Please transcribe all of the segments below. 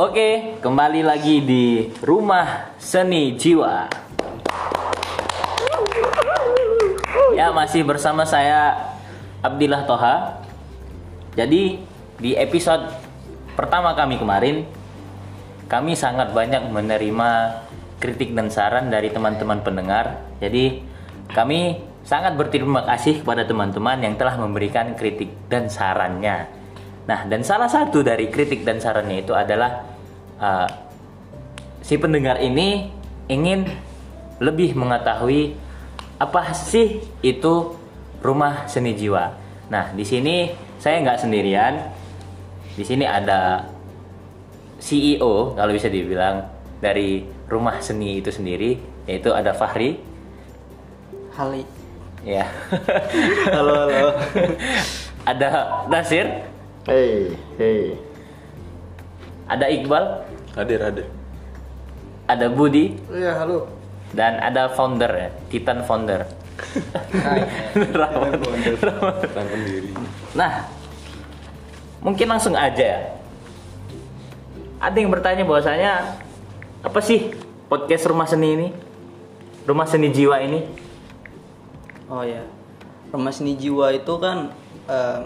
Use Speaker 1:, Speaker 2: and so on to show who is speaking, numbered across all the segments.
Speaker 1: Oke, kembali lagi di Rumah Seni Jiwa. Ya, masih bersama saya Abdillah Toha. Jadi, di episode pertama kami kemarin, kami sangat banyak menerima kritik dan saran dari teman-teman pendengar. Jadi, kami sangat berterima kasih kepada teman-teman yang telah memberikan kritik dan sarannya. Nah, dan salah satu dari kritik dan sarannya itu adalah uh, si pendengar ini ingin lebih mengetahui apa sih itu rumah seni jiwa. Nah, di sini saya nggak sendirian. Di sini ada CEO kalau bisa dibilang dari rumah seni itu sendiri, yaitu ada Fahri.
Speaker 2: Hali.
Speaker 1: Ya.
Speaker 2: Halo, halo.
Speaker 1: ada Nasir,
Speaker 3: Hei, hei.
Speaker 1: ada Iqbal,
Speaker 3: Hadir, hadir.
Speaker 1: ada Budi,
Speaker 2: Iya, halo.
Speaker 1: dan ada founder ya, Titan founder. Rahmat. Nah, mungkin langsung aja ya. Ada yang bertanya bahwasanya apa sih podcast Rumah Seni ini? Rumah Seni Jiwa ini?
Speaker 2: Oh ya. Rumah Seni Jiwa itu kan eh,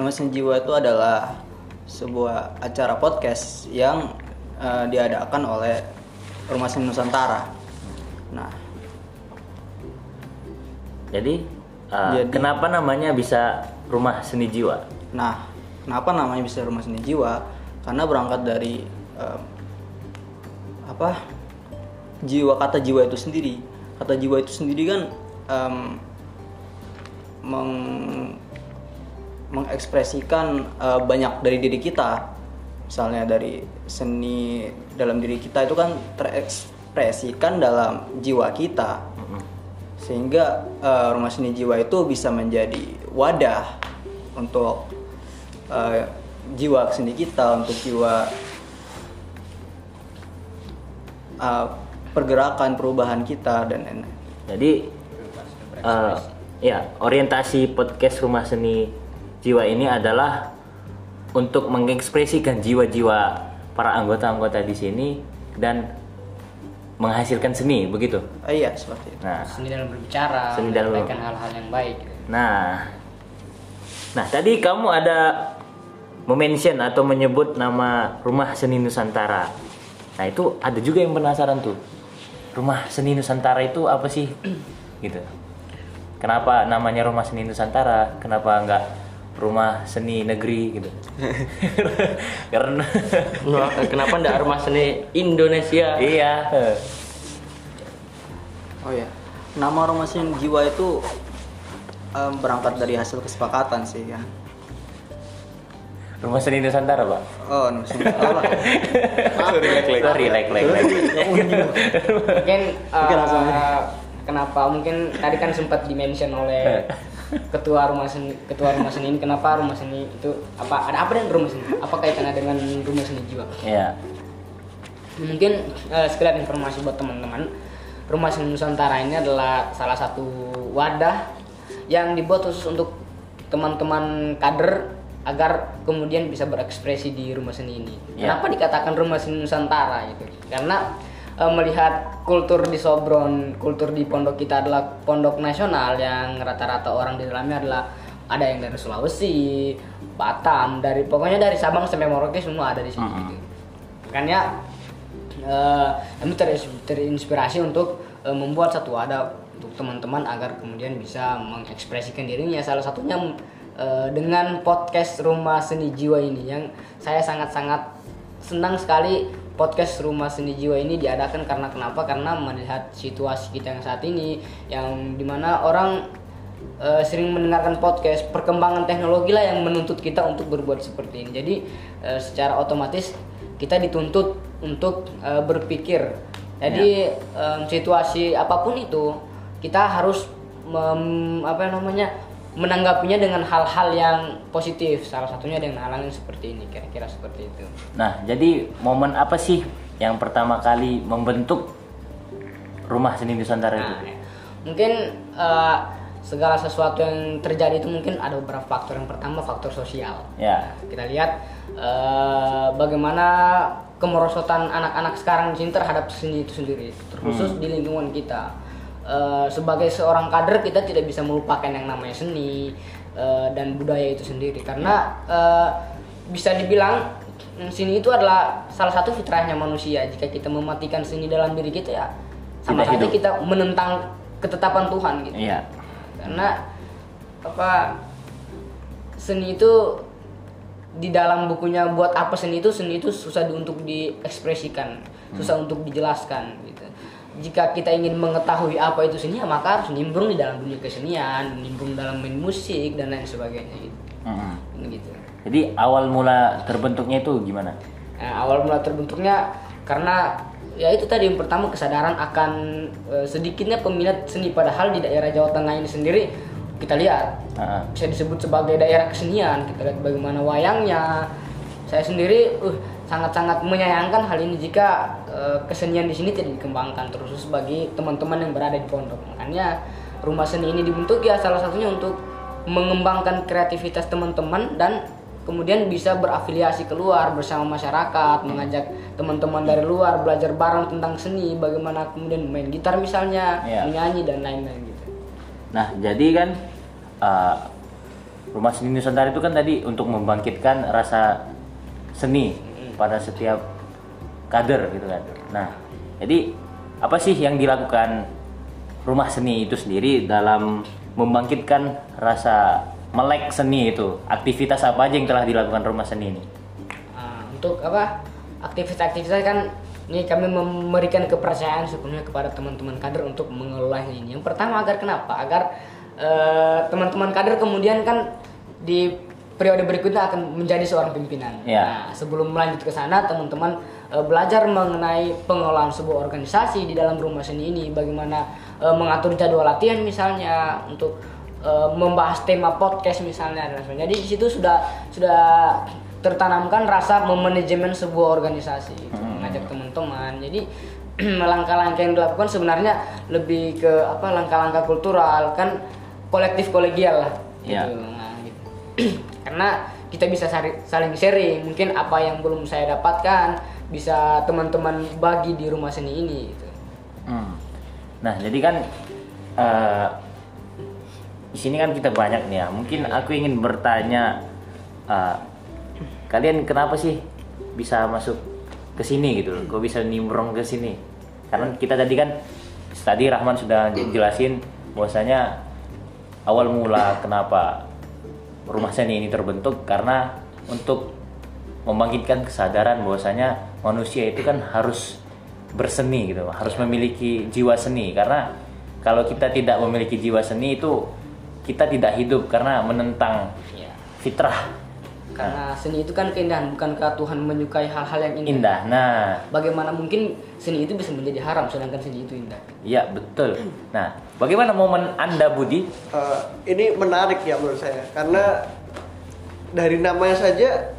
Speaker 2: Rumah Seni Jiwa itu adalah sebuah acara podcast yang eh, diadakan oleh Rumah Seni Nusantara. Nah,
Speaker 1: Jadi, uh,
Speaker 2: Jadi-
Speaker 1: kenapa namanya bisa Rumah Seni Jiwa?
Speaker 2: nah, kenapa namanya bisa Rumah Seni Jiwa? Karena berangkat dari eh, apa? Jiwa kata jiwa itu sendiri. Kata jiwa itu sendiri kan em, meng- mengekspresikan eh, banyak dari diri kita. Misalnya dari seni dalam diri kita itu kan terekspresikan dalam jiwa kita. Sehingga eh, rumah seni jiwa itu bisa menjadi wadah untuk eh, jiwa seni kita untuk jiwa eh, pergerakan perubahan kita dan lain-lain.
Speaker 1: Jadi, uh, ya orientasi podcast Rumah Seni Jiwa ini adalah untuk mengekspresikan jiwa-jiwa para anggota-anggota di sini dan menghasilkan seni, begitu.
Speaker 2: Ah, iya seperti itu
Speaker 1: Nah,
Speaker 4: seni dalam berbicara,
Speaker 1: Seni dalam-
Speaker 4: menyampaikan hal-hal yang baik. gitu.
Speaker 1: Nah, nah tadi kamu ada mention atau menyebut nama Rumah Seni Nusantara. Nah itu ada juga yang penasaran tuh. Rumah Seni Nusantara itu apa sih? Gitu. Kenapa namanya Rumah Seni Nusantara? Kenapa enggak Rumah Seni Negeri gitu? Karena
Speaker 5: Wah, kenapa ndak rumah seni Indonesia?
Speaker 1: iya.
Speaker 2: oh ya nama rumah seni jiwa itu em, berangkat dari hasil kesepakatan sih ya
Speaker 1: Rumah Seni Nusantara, Pak.
Speaker 2: oh apa
Speaker 1: Sorry, like, like, like.
Speaker 4: Mungkin eh, kenapa mungkin tadi kan sempat dimention oleh ketua rumah seni ketua rumah seni ini kenapa rumah seni itu apa ada apa dengan rumah seni? Apa kaitannya dengan rumah seni jiwa?
Speaker 1: Iya.
Speaker 4: Mungkin eh, sekedar informasi buat teman-teman, Rumah Seni Nusantara ini adalah salah satu wadah yang dibuat khusus untuk teman-teman kader agar kemudian bisa berekspresi di rumah seni ini.
Speaker 1: Ya.
Speaker 4: Kenapa dikatakan Rumah Seni Nusantara gitu? Karena eh, melihat kultur di Sobron, kultur di pondok kita adalah pondok nasional yang rata-rata orang di dalamnya adalah ada yang dari Sulawesi, Batam, dari pokoknya dari Sabang sampai Merauke semua ada di sini. gitu. Makanya eh, kami teris- terinspirasi untuk eh, membuat satu wadah untuk teman-teman agar kemudian bisa mengekspresikan dirinya salah satunya eh, dengan podcast Rumah Seni Jiwa ini yang saya sangat-sangat senang sekali podcast Rumah Seni Jiwa ini diadakan karena kenapa? Karena melihat situasi kita yang saat ini yang di mana orang eh, sering mendengarkan podcast perkembangan teknologi lah yang menuntut kita untuk berbuat seperti ini. Jadi eh, secara otomatis kita dituntut untuk eh, berpikir. Jadi em, situasi apa pun itu kita harus mem- apa namanya menanggapinya dengan hal-hal yang positif salah satunya dengan hal-hal yang seperti ini kira-kira seperti itu
Speaker 1: Nah, jadi momen apa sih yang pertama kali membentuk Rumah Seni Nusantara itu?
Speaker 4: Nah, ya. mungkin eh, segala sesuatu yang terjadi itu mungkin ada beberapa faktor. Yang pertama faktor sosial.
Speaker 1: Ya.
Speaker 4: Kita lihat eh, bagaimana kemerosotan anak-anak sekarang di sini terhadap seni itu sendiri, terkhusus di lingkungan kita. Eh, sebagai seorang kader kita tidak bisa melupakan yang namanya seni eh, dan budaya itu sendiri. Karena eh, bisa dibilang seni itu adalah salah satu fitrahnya manusia. Jika kita mematikan seni dalam diri kita ya sama saja kita menentang ketetapan Tuhan gitu.
Speaker 1: Iya.
Speaker 4: karena apa seni itu di dalam bukunya buat apa seni itu seni itu susah di- untuk diekspresikan susah untuk dijelaskan jika kita ingin mengetahui apa itu seni maka harus nimbrung di dalam dunia kesenian nimbrung dalam main musik dan lain sebagainya gitu.
Speaker 1: Mm-mm.
Speaker 4: gitu.
Speaker 1: Jadi awal mula terbentuknya itu gimana?
Speaker 4: Nah, awal mula terbentuknya karena ya itu tadi yang pertama kesadaran akan eh, sedikitnya peminat seni. Padahal di daerah Jawa Tengah ini sendiri kita lihat
Speaker 1: Ah,
Speaker 4: bisa disebut sebagai daerah kesenian. Kita lihat bagaimana wayangnya. Saya sendiri uh sangat-sangat menyayangkan hal ini jika eh, kesenian di sini tidak dikembangkan terus bagi teman-teman yang berada di pondok. Makanya rumah seni ini dibentuk ya salah satunya untuk mengembangkan kreativitas teman-teman dan kemudian bisa berafiliasi keluar bersama masyarakat mengajak teman-teman dari luar belajar bareng tentang seni bagaimana kemudian main gitar misalnya
Speaker 1: Iya.
Speaker 4: menyanyi dan lain-lain gitu.
Speaker 1: Nah, jadi kan uh, Rumah Seni Nusantara itu kan tadi untuk membangkitkan rasa seni pada setiap kader gitu kan. Nah, jadi apa sih yang dilakukan Rumah Seni itu sendiri dalam membangkitkan rasa melek seni itu? Aktivitas apa aja yang telah dilakukan Rumah Seni ini?
Speaker 4: Nah, untuk apa aktivitas-aktivitas kan ini kami memberikan kepercayaan sepenuhnya kepada teman-teman kader untuk mengelola ini. Yang pertama agar kenapa? Agar eh, teman-teman kader kemudian kan di periode berikutnya akan menjadi seorang pimpinan.
Speaker 1: Ya.
Speaker 4: Nah, sebelum melanjut ke sana teman-teman eh, belajar mengenai pengelolaan sebuah organisasi di dalam rumah seni ini, bagaimana eh, mengatur jadwal latihan misalnya untuk eh, membahas tema podcast misalnya dan sebagainya. Jadi di situ sudah sudah tertanamkan rasa memanajemen sebuah organisasi, gitu, mengajak teman-teman. Jadi langkah-langkah yang dilakukan sebenarnya lebih ke apa langkah-langkah kultural kan kolektif kolegial lah.
Speaker 1: Ya.
Speaker 4: Gitu. Nah, gitu. Karena kita bisa saling sharing, mungkin apa yang belum saya dapatkan bisa teman-teman bagi di rumah seni ini gitu.
Speaker 1: Hmm. Nah, jadi kan eh, di sini kan kita banyak nih ya. Mungkin aku ingin bertanya, eh, kalian kenapa sih bisa masuk ke sini gitu? loh? Kok bisa nimbrong ke sini? Karena kita tadi kan tadi Rahman sudah jelasin bahwasanya awal mula kenapa rumah seni ini terbentuk karena untuk membangkitkan kesadaran bahwasanya manusia itu kan harus berseni gitu, harus memiliki jiwa seni karena kalau kita tidak memiliki jiwa seni itu kita tidak hidup karena menentang
Speaker 4: Ya.
Speaker 1: fitrah
Speaker 4: Karena seni itu kan keindahan, bukankah Tuhan menyukai hal-hal yang indah?
Speaker 1: indah. Nah,
Speaker 4: Bagaimana mungkin seni itu bisa menjadi haram sedangkan seni itu indah?
Speaker 1: iya betul. Nah, bagaimana momen Anda Budi?
Speaker 6: Eh, ini menarik ya menurut saya karena dari namanya saja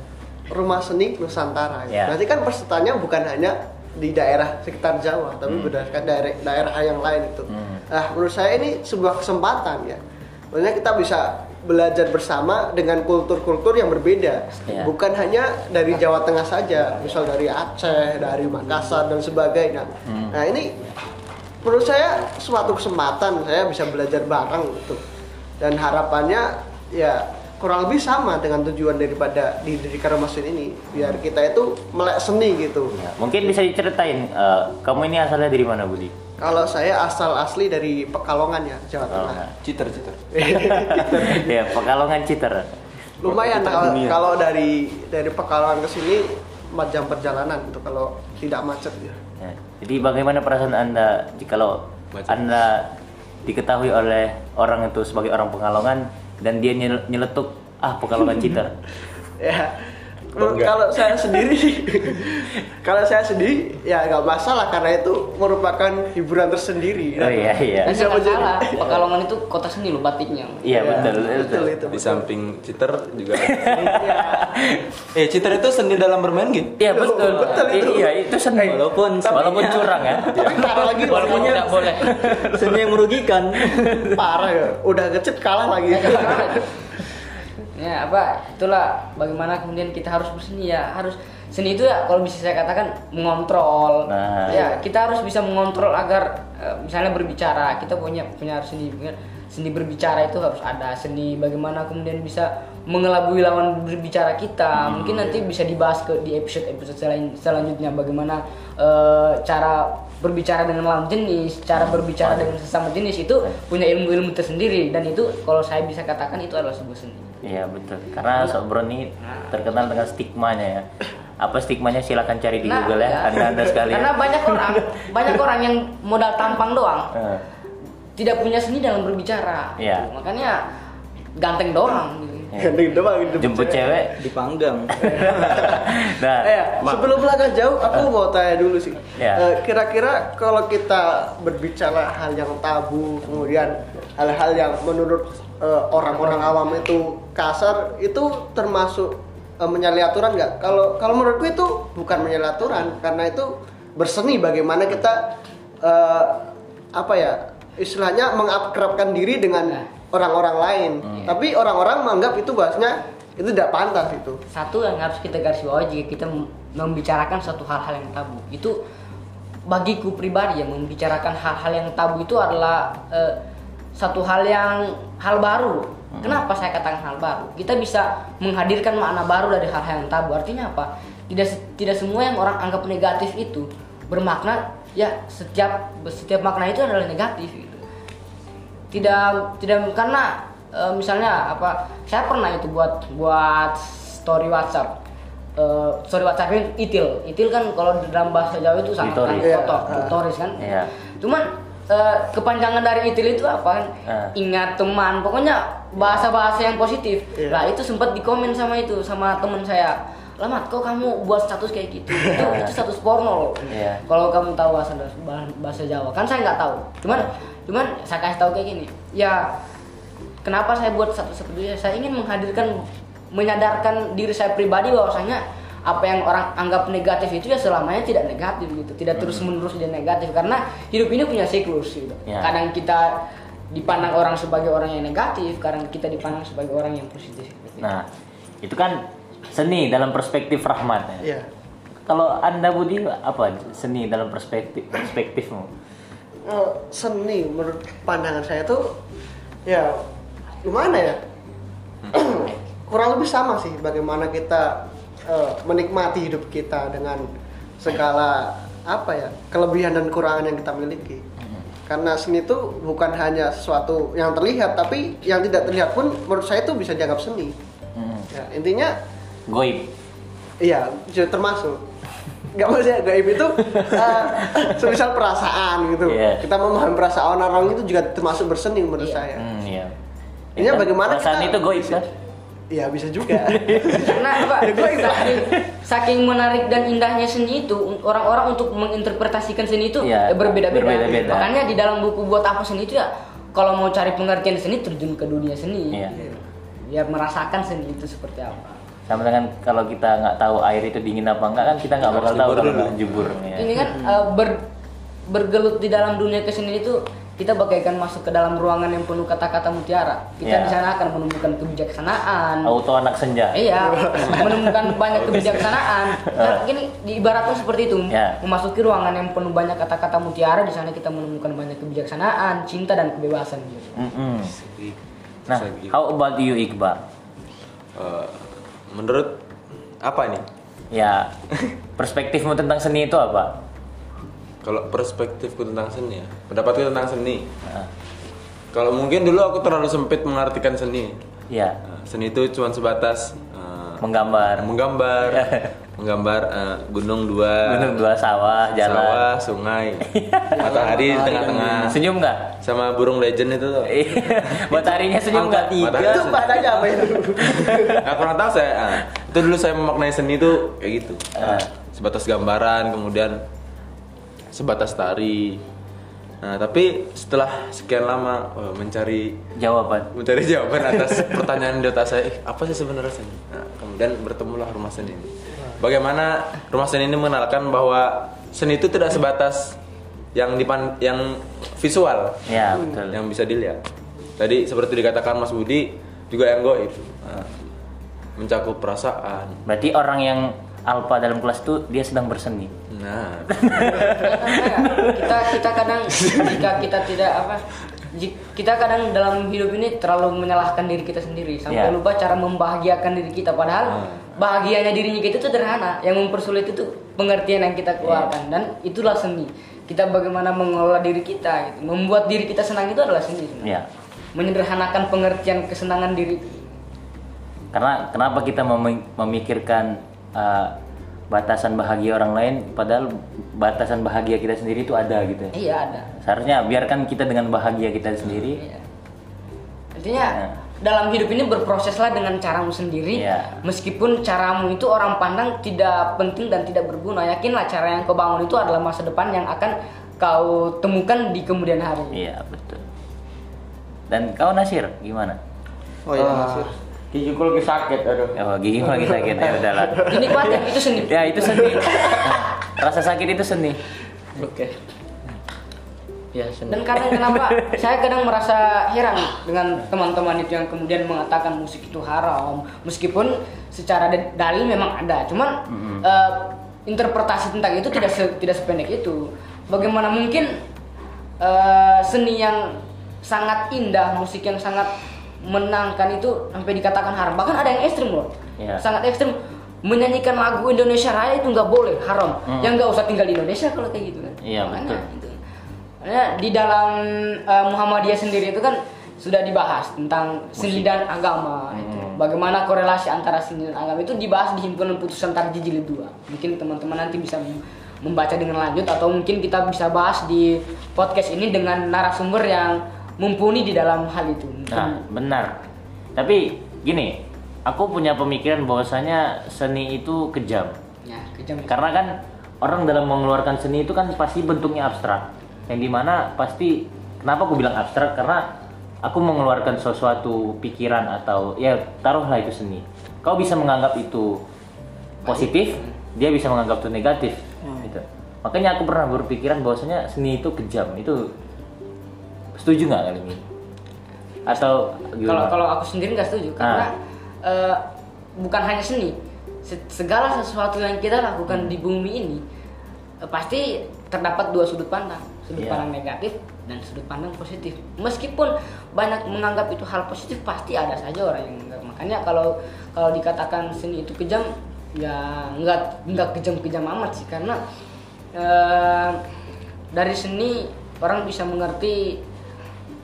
Speaker 6: rumah seni Nusantara
Speaker 1: Ya.
Speaker 6: ya. Berarti kan pesertanya bukan hanya di daerah sekitar Jawa tapi berdasarkan daerah daerah yang lain itu.
Speaker 1: Hmm.
Speaker 6: Nah, menurut saya ini sebuah kesempatan ya. Maksudnya kita bisa belajar bersama dengan kultur-kultur yang berbeda.
Speaker 1: Ya.
Speaker 6: Bukan hanya dari Jawa Tengah saja, misal dari Aceh, dari Makassar dan sebagainya.
Speaker 1: Hmm.
Speaker 6: Nah, ini menurut saya suatu kesempatan saya bisa belajar bareng gitu dan harapannya ya kurang lebih sama dengan tujuan daripada didirikan rumah seni ini biar kita itu melek seni gitu
Speaker 1: Ya, mungkin bisa diceritain eh, kamu ini asalnya dari mana Budi?
Speaker 6: Kalau saya asal asli dari Pekalongan ya Jawa Tengah
Speaker 1: Pekalongan.
Speaker 3: Citer, citer.
Speaker 1: ya, Pekalongan Citer.
Speaker 6: lumayan kalau, kalau dari dari Pekalongan ke sini 4 jam perjalanan itu kalau tidak macet ya
Speaker 1: Ya, Jadi bagaimana perasaan Anda jikalau
Speaker 3: Baca.
Speaker 1: Anda diketahui oleh orang itu sebagai orang Pekalongan dan dia nyel- nyeletuk ah Pekalongan Citer.
Speaker 6: ya. Kalau saya sendiri sih kalau saya sendiri ya nggak masalah karena itu merupakan hiburan tersendiri
Speaker 1: Oh iya iya.
Speaker 6: Bisa menjadi-
Speaker 4: salah, Pekalongan itu kota seni loh batiknya.
Speaker 1: Iya betul
Speaker 6: betul
Speaker 1: betul.
Speaker 6: itu
Speaker 3: Di samping citer juga seni. eh, citer itu seni dalam bermain game.
Speaker 1: Iya betul.
Speaker 6: Betul itu.
Speaker 1: Iya itu seni.
Speaker 2: Walaupun
Speaker 1: walaupun curang ya.
Speaker 6: tapi parah lagi
Speaker 4: Walaupun tidak boleh.
Speaker 2: seni yang merugikan
Speaker 6: parah ya udah ngecet kalah lagi
Speaker 4: ya apa itulah bagaimana kemudian kita harus berseni ya. Harus seni itu ya kalau bisa saya katakan mengontrol.
Speaker 1: Nah.
Speaker 4: ya kita harus bisa mengontrol agar eh, misalnya berbicara kita punya punya seni seni berbicara itu harus ada. Seni bagaimana kemudian bisa mengelabui lawan berbicara kita. Mungkin nanti bisa dibahas ke di episode episode selain selanjutnya bagaimana eh, cara berbicara dengan lawan jenis cara berbicara dengan sesama jenis itu punya ilmu-ilmu tersendiri. Dan itu kalau saya bisa katakan itu adalah sebuah seni
Speaker 1: Iya betul. Karena Sobron ini terkenal dengan stigmanya ya. Apa stigmanya silakan cari di
Speaker 4: Nah,
Speaker 1: Google ya.
Speaker 4: ya.
Speaker 1: Anda anda sekalian.
Speaker 4: Karena banyak orang, banyak orang yang modal tampang doang,
Speaker 1: Eh,
Speaker 4: tidak punya seni dalam berbicara.
Speaker 1: Iya.
Speaker 4: Gitu. Makanya ganteng doang. gitu.
Speaker 6: Gandeng doang
Speaker 1: jemput cewek.
Speaker 2: dipanggang
Speaker 1: Nah,
Speaker 6: Eh, sebelum langkah jauh, aku mau tanya dulu sih.
Speaker 1: Ya.
Speaker 6: Kira-kira kalau kita berbicara hal yang tabu, kemudian hal-hal yang menurut eh, orang-orang awam itu kasar, itu termasuk eh, menyalahi aturan nggak? Kalau kalau menurutku itu bukan menyalahi aturan, karena itu berseni bagaimana kita eh, apa ya istilahnya mengakrabkan diri dengan orang-orang lain. Tapi orang-orang menganggap itu bahasnya itu tidak pantas itu.
Speaker 4: Satu yang harus kita garis bawahi jika kita mem- membicarakan suatu hal-hal yang tabu itu bagiku pribadi ya membicarakan hal-hal yang tabu itu adalah eh, satu hal yang hal baru. Kenapa saya katakan hal baru? Kita bisa menghadirkan makna baru dari hal-hal yang tabu. Artinya apa? Tidak tidak semua yang orang anggap negatif itu bermakna ya setiap setiap makna itu adalah negatif gitu tidak tidak karena e, misalnya apa saya pernah itu buat buat story WhatsApp E, story WhatsApp ini itil itil kan kalau dalam bahasa Jawa itu kan
Speaker 1: Ditoris.
Speaker 4: foto
Speaker 6: Iya.
Speaker 4: kan
Speaker 1: Iya.
Speaker 4: cuman e, kepanjangan dari itil itu apa kan
Speaker 1: Ah.
Speaker 4: ingat teman pokoknya bahasa-bahasa yang positif
Speaker 6: Iya.
Speaker 4: lah itu sempat dikomen sama itu sama teman saya Lamat, kok kamu buat status kayak gitu? Itu, itu status porno loh.
Speaker 1: Iya.
Speaker 4: Kalau kamu tahu bahasa bahasa Jawa, kan saya nggak tahu. Cuman, cuman saya kasih tahu kayak gini. Ya, kenapa saya buat satu seperti itu? Saya ingin menghadirkan, menyadarkan diri saya pribadi bahwasanya apa yang orang anggap negatif itu ya selamanya tidak negatif gitu, tidak terus menerus dia negatif karena hidup ini punya siklus gitu.
Speaker 1: Ya.
Speaker 4: Kadang kita dipandang orang sebagai orang yang negatif, kadang kita dipandang sebagai orang yang positif. gitu.
Speaker 1: nah itu kan seni dalam perspektif Rahmat. ya.
Speaker 6: Iya.
Speaker 1: Kalau anda Budi apa seni dalam perspektif perspektifmu?
Speaker 6: Eh, seni menurut pandangan saya tuh ya gimana ya kurang lebih sama sih bagaimana kita eh, menikmati hidup kita dengan segala apa ya kelebihan dan kekurangan yang kita miliki karena seni itu bukan hanya sesuatu yang terlihat tapi yang tidak terlihat pun menurut saya itu bisa dianggap seni
Speaker 1: Hmm.
Speaker 6: ya, intinya
Speaker 1: Goib.
Speaker 6: Iya, termasuk. Gak maksudnya gaib itu uh, semisal perasaan gitu.
Speaker 1: Iya.
Speaker 6: Kita memahami perasaan orang itu juga termasuk berseni menurut
Speaker 4: Iya.
Speaker 6: saya.
Speaker 1: Hmm, iya.
Speaker 6: Ini bagaimana
Speaker 1: perasaan
Speaker 6: kita-
Speaker 1: itu goib kan?
Speaker 6: Iya bisa juga.
Speaker 4: Karena apa? saking, saking menarik dan indahnya seni itu orang-orang untuk menginterpretasikan seni itu
Speaker 1: Iya,
Speaker 4: ya berbeda-beda.
Speaker 1: berbeda-beda.
Speaker 4: Makanya di dalam buku buat apa seni itu ya kalau mau cari pengertian seni terjun ke dunia seni.
Speaker 1: Iya.
Speaker 4: Biar merasakan seni itu seperti apa.
Speaker 1: Sama dengan kalau kita nggak tahu air itu dingin apa enggak kan kita nggak bakal tahu kalau jebur. ya.
Speaker 4: Ini kan eh, ber- bergelut di dalam dunia kesenian itu kita bagaikan masuk ke dalam ruangan yang penuh kata-kata mutiara. Kita
Speaker 1: Iya.
Speaker 4: di sana akan menemukan kebijaksanaan.
Speaker 1: Auto anak senja.
Speaker 4: Iya, menemukan banyak kebijaksanaan. Nah, gini diibaratkan seperti itu.
Speaker 1: Ya.
Speaker 4: Memasuki ruangan yang penuh banyak kata-kata mutiara, di sana kita menemukan banyak kebijaksanaan, cinta dan kebebasan. Gitu.
Speaker 1: Mm-mm. Nah,
Speaker 3: Segi.
Speaker 1: how about you Iqbal?
Speaker 3: Eh, menurut apa nih?
Speaker 1: Ya, perspektifmu tentang seni itu apa?
Speaker 3: Kalau perspektifku tentang seni ya, pendapatku tentang seni.
Speaker 1: Nah,
Speaker 3: Kalau mungkin dulu aku terlalu sempit mengartikan seni.
Speaker 1: ya,
Speaker 3: seni itu cuma sebatas eh,
Speaker 1: Menggambar.
Speaker 3: menggambar menggambar eh, gunung dua
Speaker 1: Gunung dua sawah, jalan.
Speaker 3: sawah sungai matahari di tengah-tengah
Speaker 1: Senyum nggak?
Speaker 3: sama burung legend itu tuh
Speaker 1: Mataharinya senyum nggak?
Speaker 3: Matahari
Speaker 6: Itu padanya apa itu?
Speaker 3: Nah, kurang tahu saya. ah, itu dulu saya memaknai seni itu kayak gitu. Ah, sebatas gambaran, kemudian sebatas tari. Nah, tapi setelah sekian lama wah, mencari
Speaker 1: Jawaban.
Speaker 3: mencari jawaban atas pertanyaan di otak saya, "Eh, apa sih sebenarnya seni? Nah, kemudian bertemulah rumah seni ini. Bagaimana rumah seni ini mengenalkan bahwa seni itu tidak sebatas yang dipan yang visual,
Speaker 1: Ya betul.
Speaker 3: yang bisa dilihat. Tadi seperti dikatakan Mas Budi juga yang goib, Nah, mencakup perasaan.
Speaker 1: Berarti orang yang alpha dalam kelas itu dia sedang berseni.
Speaker 3: Nah,
Speaker 4: kita kita kadang jika kita tidak apa kita kadang dalam hidup ini terlalu menyalahkan diri kita sendiri. Sampai
Speaker 1: Ya.
Speaker 4: lupa cara membahagiakan diri kita. Padahal bahagianya dirinya kita itu sederhana. Yang mempersulit itu pengertian yang kita keluarkan. Dan itulah seni. Kita bagaimana mengelola diri kita gitu. membuat diri kita senang itu adalah seni sebenarnya.
Speaker 1: Ya.
Speaker 4: menyederhanakan pengertian kesenangan diri.
Speaker 1: Karena kenapa kita memi- memikirkan uh, batasan bahagia orang lain padahal batasan bahagia kita sendiri itu ada gitu ya.
Speaker 4: iya ada
Speaker 1: Seharusnya biarkan kita dengan bahagia kita sendiri.
Speaker 4: Iya. Artinya
Speaker 1: Ya.
Speaker 4: dalam hidup ini berproseslah dengan caramu sendiri.
Speaker 1: Iya.
Speaker 4: Meskipun caramu itu orang pandang tidak penting dan tidak berguna, yakinlah cara yang kau bangun itu adalah masa depan yang akan kau temukan di kemudian hari.
Speaker 1: Iya betul. Dan kau Nasir gimana?
Speaker 2: Oh iya, Nasir.
Speaker 5: Gigiku lagi sakit, aduh.
Speaker 1: Oh gigi lagi sakit ya udahlah.
Speaker 4: Ini kuatin itu seni.
Speaker 1: Ya itu seni. Rasa sakit itu seni.
Speaker 5: Oke. Ya, seni.
Speaker 4: Dan kadang kenapa saya kadang merasa heran dengan teman-teman itu yang kemudian mengatakan musik itu haram, meskipun secara da- dalil memang ada, cuman eh, interpretasi tentang itu tidak se- tidak sependek itu. Bagaimana mungkin eh, seni yang sangat indah, musik yang sangat menangkan itu sampai dikatakan haram. Bahkan ada yang ekstrim loh,
Speaker 1: Iya.
Speaker 4: sangat ekstrim menyanyikan lagu Indonesia Raya itu nggak boleh haram. Yang nggak usah tinggal di Indonesia kalau kayak gitu kan.
Speaker 1: Iya, betul.
Speaker 4: itu. Karena di dalam eh, Muhammadiyah sendiri itu kan sudah dibahas tentang seni dan agama itu. Bagaimana korelasi antara seni dan agama itu dibahas di himpunan putusan tarjih jilid 2. Mungkin teman-teman nanti bisa mem- membaca dengan lanjut atau mungkin kita bisa bahas di podcast ini dengan narasumber yang mumpuni di dalam hal itu.
Speaker 1: Nah benar. Tapi gini, aku punya pemikiran bahwasanya seni itu kejam.
Speaker 4: Ya, kejam.
Speaker 1: Karena kan orang dalam mengeluarkan seni itu kan pasti bentuknya abstrak. Yang di mana pasti kenapa aku bilang abstrak karena aku mengeluarkan sesuatu pikiran atau ya taruhlah itu seni. Kau bisa menganggap itu positif, dia bisa menganggap itu negatif. Gitu. Makanya aku pernah berpikiran bahwasanya seni itu kejam. Itu setuju nggak kali ini? Atau
Speaker 4: Kalau kalau aku sendiri nggak setuju karena eh, bukan hanya seni, se- segala sesuatu yang kita lakukan di bumi ini eh, pasti terdapat dua sudut pandang, sudut
Speaker 1: Iya.
Speaker 4: pandang negatif dan sudut pandang positif. Meskipun banyak menganggap itu hal positif, pasti ada saja orang yang menganggap. Makanya kalau kalau dikatakan seni itu kejam, ya nggak nggak kejam-kejam amat sih karena eh, dari seni orang bisa mengerti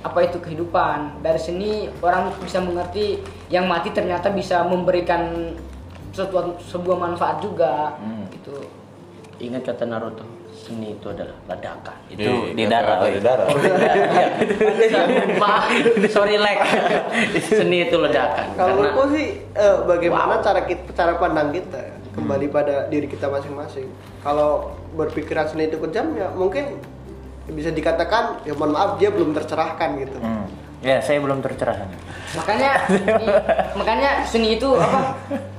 Speaker 4: apa itu kehidupan dari sini orang bisa mengerti yang mati ternyata bisa memberikan sesuatu sebuah manfaat juga
Speaker 1: Hmm.
Speaker 4: gitu
Speaker 5: Ingat kata Naruto, seni itu adalah ledakan.
Speaker 1: itu
Speaker 3: Iya,
Speaker 1: di darah.
Speaker 3: di darah.
Speaker 5: Maaf, sorry like. seni itu ledakan.
Speaker 6: Kalau
Speaker 5: Karena
Speaker 6: menurutku sih eh, bagaimana cara kita cara pandang kita kembali pada diri kita masing-masing. Kalau berpikiran seni itu kejam ya mungkin bisa dikatakan ya mohon maaf dia belum tercerahkan gitu.
Speaker 1: Hmm. Ya, saya belum tercerahkan.
Speaker 4: makanya i- makanya seni itu apa?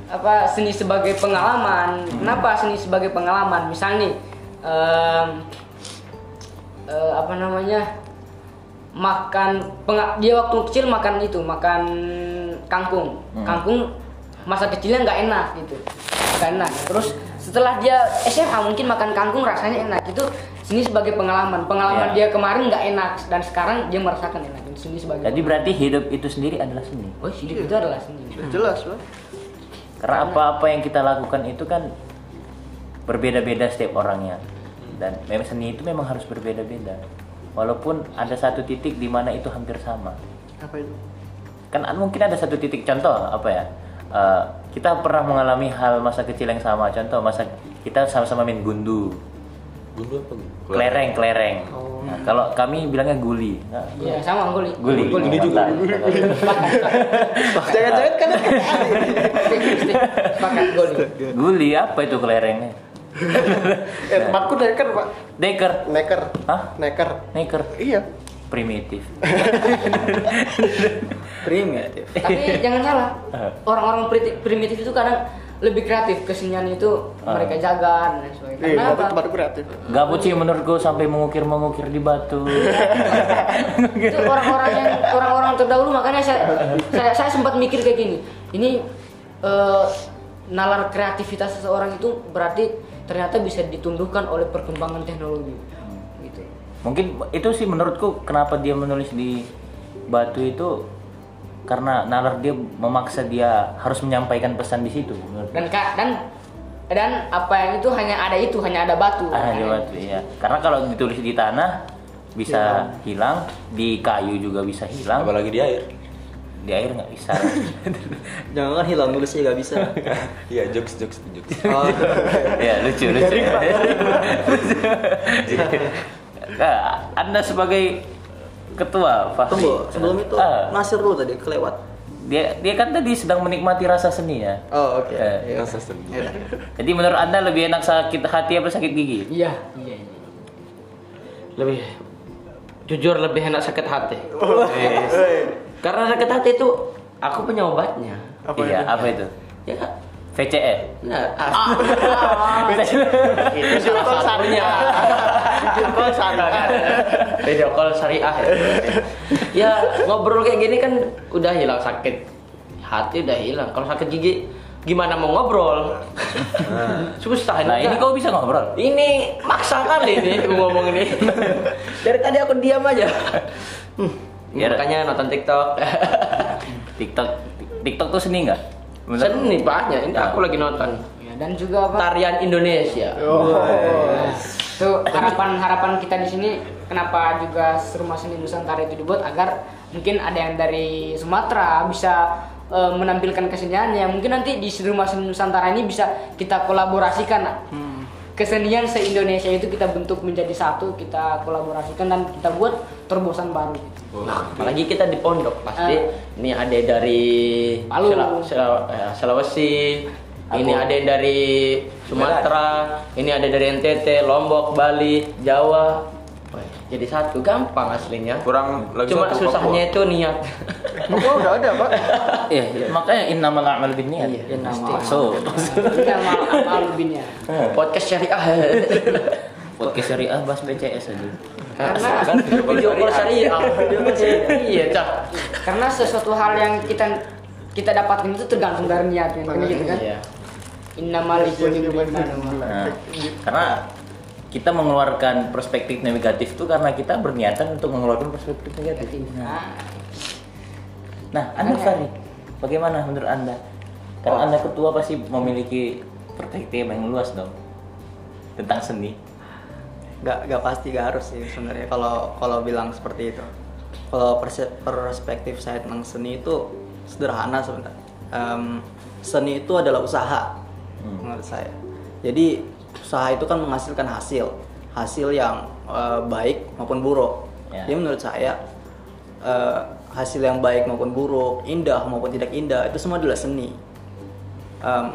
Speaker 4: Apa seni sebagai pengalaman. Kenapa seni sebagai pengalaman? Misalnya em, eh, apa namanya? Makan dia waktu kecil makan itu makan kangkung. Kangkung masa kecilnya nggak enak gitu. Nggak enak. Terus setelah dia SMA mungkin makan kangkung rasanya enak. Itu seni sebagai pengalaman pengalaman
Speaker 1: Ya.
Speaker 4: dia kemarin nggak enak dan sekarang dia merasakan enak seni sebagai
Speaker 1: Jadi berarti hidup itu sendiri adalah seni.
Speaker 4: Oh, hidup itu adalah seni.
Speaker 6: Sudah jelas lah.
Speaker 1: Karena apa-apa yang kita lakukan itu kan berbeda-beda setiap orangnya. Dan memang seni itu memang harus berbeda-beda. Walaupun ada satu titik di mana itu hampir sama.
Speaker 6: Apa itu?
Speaker 1: Kan mungkin ada satu titik contoh apa ya? eh, kita pernah mengalami hal masa kecil yang sama. Contoh masa kita sama-sama main gundu,
Speaker 3: Gundu apa gitu?
Speaker 1: kelereng, kelereng. Nah, kalau kami bilangnya guli. Nah,
Speaker 4: Iya, sama guli.
Speaker 1: guli.
Speaker 3: Guli juga.
Speaker 6: Jangan-jangan kan
Speaker 4: Sepakat guli.
Speaker 1: Guli apa itu kelerengnya?
Speaker 6: eh, tempatku neker pak.
Speaker 1: Deker.
Speaker 6: Neker.
Speaker 1: Hah?
Speaker 6: Neker.
Speaker 1: Neker.
Speaker 6: Iya.
Speaker 1: Primitif.
Speaker 2: primitif
Speaker 4: Tapi jangan salah. Orang-orang primitif itu kadang lebih kreatif kesenian itu mereka jaga dan sebagainya.
Speaker 6: Iya,
Speaker 4: Karena
Speaker 6: berarti
Speaker 4: apa?
Speaker 6: tempatku kreatif.
Speaker 1: Gabut sih menurutku sampai mengukir-mengukir di batu.
Speaker 4: itu orang-orang yang orang-orang terdahulu makanya saya, saya saya sempat mikir kayak gini ini eh, nalar kreativitas seseorang itu berarti ternyata bisa ditumbuhkan oleh perkembangan teknologi gitu
Speaker 1: Mungkin itu sih menurutku kenapa dia menulis di batu itu karena nalar dia memaksa dia harus menyampaikan pesan di situ.
Speaker 4: dan ka- dan dan apa yang itu hanya ada itu hanya ada batu
Speaker 1: Ah, di batu iya. Karena kalau ditulis di tanah bisa hilang, di kayu juga bisa hilang,
Speaker 3: Apalagi di air.
Speaker 1: di air nggak bisa.
Speaker 2: jangan kan hilang nulisnya gak bisa
Speaker 3: Iya, jokes jokes jokes.
Speaker 2: oh,
Speaker 1: ya lucu lucu. Nah, anda sebagai ketua Fahri.
Speaker 2: tunggu sebelum itu
Speaker 1: Ah,
Speaker 2: Nasir dulu tadi kelewat
Speaker 1: dia dia kan tadi sedang menikmati rasa seni ya.
Speaker 2: oh oke
Speaker 1: Eh,
Speaker 2: Iya.
Speaker 3: Rasa seni.
Speaker 2: Yaudah.
Speaker 1: Jadi menurut anda lebih enak sakit hati apa sakit gigi?
Speaker 4: iya iya iya.
Speaker 5: Lebih jujur lebih enak sakit hati. Karena sakit hati itu aku punya obatnya.
Speaker 6: Apa
Speaker 1: iya,
Speaker 6: itu?
Speaker 1: apa itu?
Speaker 5: Ya,
Speaker 1: VCE.
Speaker 5: nah,
Speaker 6: Video call syariah. Video call syariah.
Speaker 5: Video call syariah ya. ya ngobrol kayak gini kan udah hilang sakit hati udah hilang. Kalau sakit gigi gimana mau ngobrol? Susah
Speaker 1: Nah, ini kau bisa ngobrol.
Speaker 5: ini maksa kali aku ngomong ini. Dari tadi aku diam aja. Hmm,
Speaker 1: Ya,
Speaker 5: makanya nonton TikTok.
Speaker 1: TikTok TikTok tuh seni nggak?
Speaker 5: Seni banyak. Ini aku lagi nonton
Speaker 4: dan juga apa?
Speaker 5: Tarian Indonesia.
Speaker 4: Itu harapan harapan kita di sini kenapa juga rumah seni Nusantara itu dibuat agar mungkin ada yang dari Sumatera bisa eh, menampilkan keseniannya. Mungkin nanti di rumah seni Nusantara ini bisa kita kolaborasikan. Nak. kesenian se Indonesia itu kita bentuk menjadi satu kita kolaborasikan dan kita buat terobosan baru.
Speaker 5: Apalagi kita di pondok pasti
Speaker 4: Ah.
Speaker 5: ini ada dari
Speaker 4: Palu.
Speaker 5: Eh, Sulawesi ini
Speaker 1: Aku.
Speaker 5: ada yang dari Sumatera ini ada dari NTT Lombok Bali Jawa. Wah, jadi satu gampang aslinya.
Speaker 3: Kurang lagi
Speaker 5: cuma
Speaker 3: satu,
Speaker 5: susahnya itu niat.
Speaker 6: Oh, udah ada, Pak.
Speaker 1: Iya, iya. makanya innamal a'malu binniyat.
Speaker 5: Iya,
Speaker 1: Pasti. So,
Speaker 4: ini amal amal binnya
Speaker 5: podcast syariah.
Speaker 1: Podcast syariah bahas BCS aja.
Speaker 4: karena
Speaker 5: kan video call syariah. video call syariah. Iya cak.
Speaker 4: Karena sesuatu hal yang kita kita dapatkan itu tergantung dari niatnya kan gitu kan?
Speaker 5: iya
Speaker 4: innamal imrin ma nawa.
Speaker 1: Nah, karena kita mengeluarkan perspektif negatif itu karena kita berniatan untuk mengeluarkan perspektif negatif.
Speaker 4: Nah,
Speaker 1: Nah, Anda Fari, bagaimana menurut Anda? Karena Anda ketua pasti memiliki perspektif yang luas dong tentang seni.
Speaker 2: Gak, gak pasti gak harus sih sebenarnya kalau kalau bilang seperti itu. Kalau perspektif saya tentang seni itu sederhana sebenarnya. Em, seni itu adalah usaha menurut saya. Jadi usaha itu kan menghasilkan hasil, hasil yang eh, baik maupun buruk.
Speaker 1: Ya.
Speaker 2: Jadi menurut saya eh, hasil yang baik maupun buruk, indah maupun tidak indah itu semua adalah seni. Em,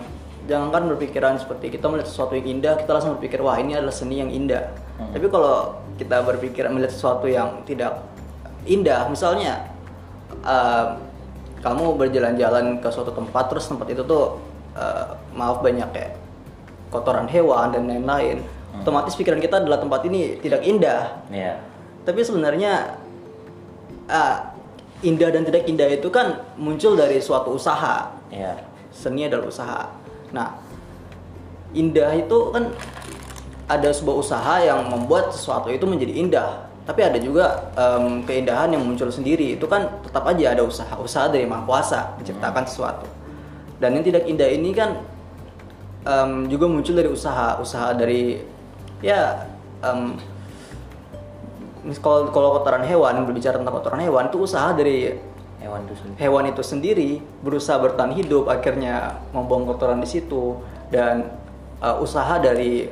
Speaker 2: jangankan berpikiran seperti kita melihat sesuatu yang indah kita langsung berpikir wah ini adalah seni yang indah tapi kalau kita berpikir melihat sesuatu yang tidak indah misalnya em, kamu berjalan-jalan ke suatu tempat terus tempat itu tuh eh, maaf banyak kayak kotoran hewan dan lain-lain otomatis pikiran kita adalah tempat ini tidak indah
Speaker 1: Ya.
Speaker 2: tapi sebenarnya ah, indah dan tidak indah itu kan muncul dari suatu usaha
Speaker 1: Ya.
Speaker 2: seni adalah usaha. Nah, indah itu kan ada sebuah usaha yang membuat sesuatu itu menjadi indah. Tapi ada juga em, keindahan yang muncul sendiri. Itu kan tetap aja ada usaha, usaha dari Maha Kuasa menciptakan sesuatu. Dan yang tidak indah ini kan em, juga muncul dari usaha, usaha dari ya mis- kalau kalau kotoran hewan berbicara tentang kotoran hewan itu usaha dari
Speaker 1: hewan itu sendiri.
Speaker 2: hewan itu sendiri berusaha bertahan hidup akhirnya membuang kotoran di situ dan uh, usaha dari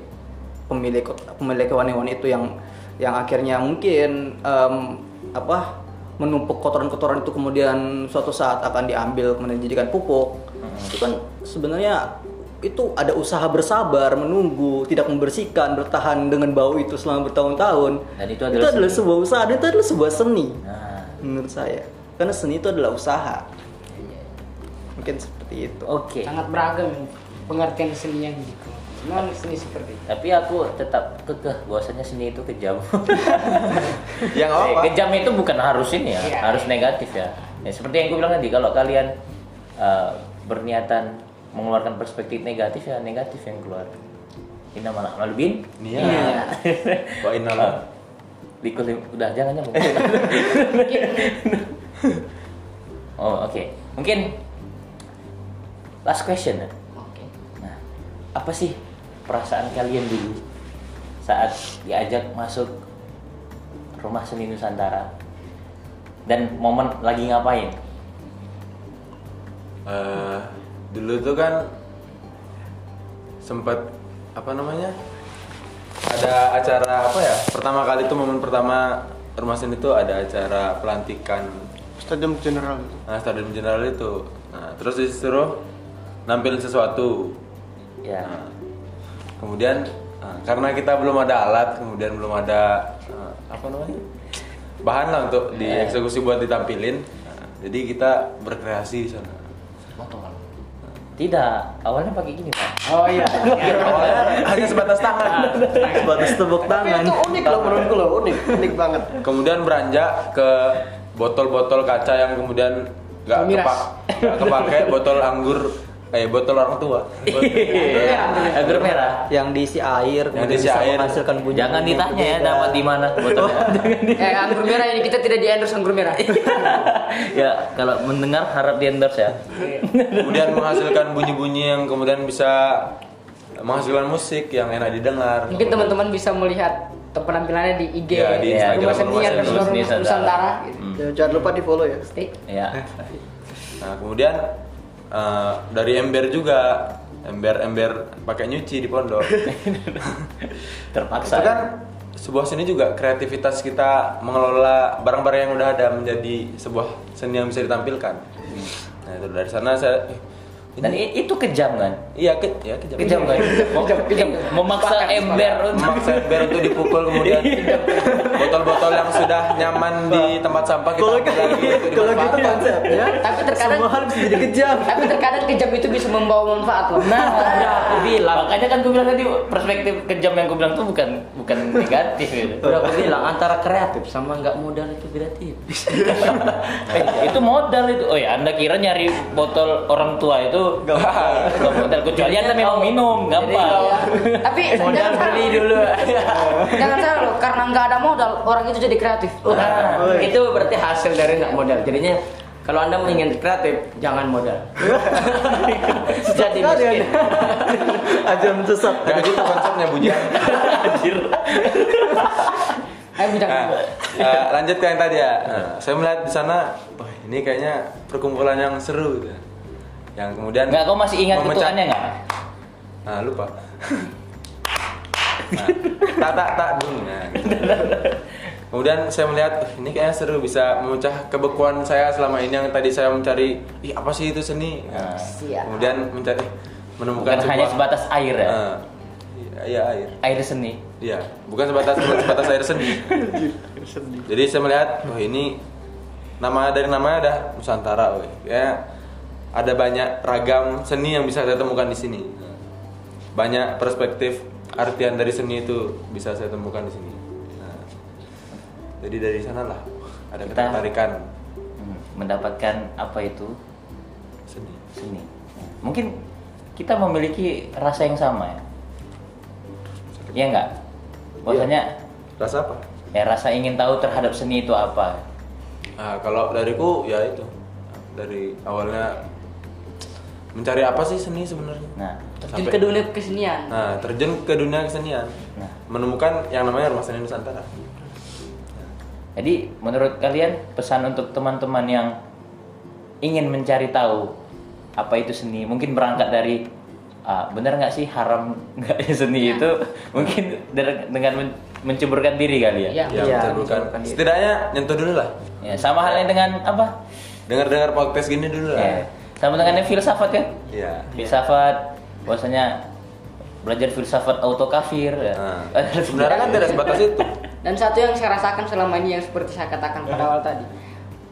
Speaker 2: pemilik pemilik hewan-hewan itu yang yang akhirnya mungkin em, apa menumpuk kotoran-kotoran itu kemudian suatu saat akan diambil kemudian dijadikan pupuk itu kan sebenarnya itu ada usaha bersabar menunggu tidak membersihkan bertahan dengan bau itu selama bertahun-tahun
Speaker 1: Dan itu adalah seni.
Speaker 2: sebuah usaha dan itu adalah sebuah seni
Speaker 1: Nah,
Speaker 2: menurut saya karena seni itu adalah usaha mungkin seperti itu
Speaker 1: oke.
Speaker 4: sangat beragam pengertian seni yang gitu memang seni seperti itu
Speaker 1: Tapi aku tetap kekeh bahwasanya seni itu kejam.
Speaker 3: Yang
Speaker 1: Eh,
Speaker 3: apa?
Speaker 1: kejam itu bukan harus ini ya,
Speaker 4: Iya.
Speaker 1: harus negatif ya. ya. Seperti yang gue bilang tadi, kalau kalian eh, berniatan mengeluarkan perspektif negatif ya negatif yang keluar. Ini nama Malubin.
Speaker 3: Iya. Wa innal
Speaker 1: Likul udah jangan jangan. oh oke, mungkin last question ya.
Speaker 4: oke
Speaker 1: Nah, apa sih perasaan kalian dulu saat diajak masuk rumah seni Nusantara dan momen lagi ngapain?
Speaker 3: Eh, dulu tuh kan sempat apa namanya ada acara apa ya pertama kali tuh momen pertama rumah seni itu ada acara pelantikan.
Speaker 6: Stadium General itu.
Speaker 3: nah, stadion general itu. Nah terus disuruh nampilin sesuatu.
Speaker 1: Ya.
Speaker 3: Nah, kemudian nah, karena kita belum ada alat kemudian belum ada eh, apa namanya bahan lah untuk dieksekusi buat ditampilin. Nah, jadi kita berkreasi di sana
Speaker 1: Tidak, awalnya pakai gini pak.
Speaker 4: oh iya
Speaker 3: hanya sebatas tangan.
Speaker 2: batas tepuk
Speaker 6: Tapi
Speaker 2: tangan
Speaker 6: itu unik loh menurutku loh, unik, unik banget.
Speaker 3: Kemudian beranjak ke botol-botol kaca yang kemudian nggak kepak, nggak kepake botol anggur, eh botol orang tua.
Speaker 1: Anggur merah.
Speaker 2: yang diisi air
Speaker 3: Yang
Speaker 2: kemudian
Speaker 3: diisi
Speaker 2: bisa
Speaker 3: air.
Speaker 2: menghasilkan bunyi
Speaker 1: Jangan ditanya ya dapat di mana botolnya.
Speaker 4: eh anggur merah ini kita tidak di endorse anggur merah
Speaker 1: ya kalau mendengar harap di endorse ya.
Speaker 3: Kemudian menghasilkan bunyi-bunyi yang kemudian bisa menghasilkan musik yang enak didengar.
Speaker 4: mungkin teman-teman bisa melihat penampilannya di IG
Speaker 3: Ya, di
Speaker 1: Instagram
Speaker 4: rumah seni yang Nusantara, gitu.
Speaker 6: Ya, jangan lupa di follow ya.
Speaker 4: Stay.
Speaker 1: Ya.
Speaker 3: Nah kemudian eh, dari ember juga, ember-ember pakai nyuci di pondok.
Speaker 1: Terpaksa.
Speaker 3: Itu kan sebuah seni juga kreativitas kita mengelola barang-barang yang udah ada menjadi sebuah seni yang bisa ditampilkan. Nah itu dari sana saya eh,
Speaker 1: Dan itu kejam kan?
Speaker 3: iya ke, ya kejam.
Speaker 1: Kejam kan? Mem- Memaksa ember untuk
Speaker 3: Memaksa ember untuk dipukul kemudian botol-botol yang sudah nyaman di tempat sampah kita
Speaker 2: kalau
Speaker 3: untuk
Speaker 2: kalau gitu konsepnya
Speaker 4: Tapi terkadang
Speaker 2: semua hal bisa jadi kejam
Speaker 4: tapi terkadang kejam itu bisa membawa manfaat loh.
Speaker 1: Nah, udah aku bilang. Makanya kan gue bilang tadi perspektif kejam yang gue bilang tuh bukan bukan negatif gitu.
Speaker 5: Udah aku bilang antara kreatif sama nggak modal itu tipis.
Speaker 1: eh, itu modal itu. Oh ya, Anda kira nyari botol orang tua itu Gak modal kecuali Anda memang minum, gampang.
Speaker 4: tapi
Speaker 5: Modal
Speaker 4: jangan salah
Speaker 5: beli dulu.
Speaker 4: Jangan salah loh, karena nggak ada modal orang itu jadi kreatif.
Speaker 5: Nah, itu berarti hasil dari nggak modal. Jadinya kalau anda ingin kreatif, jangan modal. Jadi miskin.
Speaker 2: aja sesat
Speaker 3: Gak gitu konsepnya bujan.
Speaker 4: Ayo bidang.
Speaker 3: Nah, eh, lanjut ke yang tadi ya. Nah, saya melihat di sana, wah ini kayaknya perkumpulan yang seru gitu. Yang kemudian
Speaker 1: Enggak, kau masih ingat ketuanya nggak?
Speaker 3: Nah, lupa. nah, tak tak tak dulu. Nah, gitu. Kemudian saya melihat "Wah, ini kayaknya seru bisa memecah kebekuan saya selama ini yang tadi saya mencari, ih apa sih itu seni? Nah,
Speaker 4: Siap.
Speaker 3: kemudian mencari menemukan
Speaker 1: Bukan hanya sebatas air ya.
Speaker 3: Iya, iya air.
Speaker 1: Air seni.
Speaker 3: Iya, bukan sebatas sebatas air seni. Jadi saya melihat, wah ini nama dari namanya ada Nusantara, weh. Ya ada banyak ragam seni yang bisa saya temukan di sini. Banyak perspektif artian dari seni itu bisa saya temukan di sini. Nah, jadi dari sana lah ada
Speaker 1: Kita-
Speaker 3: ketertarikan
Speaker 1: Hmm, mendapatkan apa itu
Speaker 3: seni.
Speaker 1: seni. Mungkin kita memiliki rasa yang sama ya. Iya enggak? Bahwasanya
Speaker 3: Rasa apa?
Speaker 1: ya rasa ingin tahu terhadap seni itu apa.
Speaker 3: Nah, kalau dariku ya itu dari awalnya mencari apa sih seni sebenarnya.
Speaker 1: Nah,
Speaker 4: Terjun
Speaker 3: Sampai-
Speaker 4: ke dunia kesenian.
Speaker 3: Nah, terjun ke dunia kesenian.
Speaker 1: Nah.
Speaker 3: Menemukan yang namanya Rumah Seni Nusantara.
Speaker 1: jadi menurut kalian pesan untuk teman-teman yang ingin mencari tahu apa itu seni, mungkin berangkat dari ah, benar nggak sih haram nggak ya seni itu, mungkin dengan men- menceburkan diri kali ya.
Speaker 4: Iya.
Speaker 3: Ya,
Speaker 2: Iya, mencobakan diri.
Speaker 3: Setidaknya nyentuh dulu lah.
Speaker 1: Ya, sama halnya dengan apa?
Speaker 3: Dengar-dengar podcast gini dulu lah.
Speaker 1: Ya, sama dengan yang filsafat kan?
Speaker 3: Iya.
Speaker 1: Filsafat, bahwasanya belajar filsafat auto kafir. Ya.
Speaker 3: Nah, sebenarnya kan tidak sebatas itu.
Speaker 4: Dan satu yang saya rasakan selama ini yang seperti saya katakan pada awal tadi,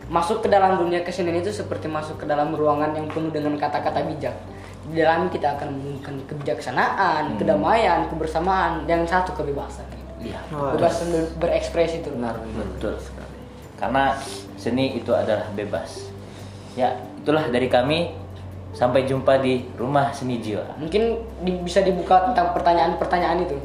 Speaker 4: masuk ke dalam dunia kesenian itu seperti masuk ke dalam ruangan yang penuh dengan kata-kata bijak. Di dalam kita akan menemukan kebijaksanaan, kedamaian, kebersamaan, dan satu kebebasan.
Speaker 1: Iya.
Speaker 4: Kebebasan ber- berekspresi itu.
Speaker 2: Benar.
Speaker 1: Betul sekali. Karena seni itu adalah bebas. Ya, itulah dari kami. Sampai jumpa di rumah seni jiwa.
Speaker 4: Mungkin di- bisa dibuka tentang pertanyaan-pertanyaan itu.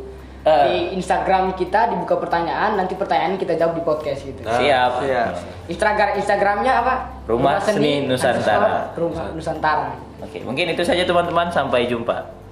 Speaker 1: Eh.
Speaker 4: Di Instagram kita dibuka pertanyaan, nanti pertanyaan kita jawab di podcast gitu.
Speaker 3: Nah,
Speaker 1: Siap.
Speaker 2: Iya.
Speaker 4: Instagram Instagramnya apa?
Speaker 1: Rumah Seni Nusantara.
Speaker 4: underscore Rumah Nusantara.
Speaker 1: Oke, mungkin itu saja teman-teman. Sampai jumpa.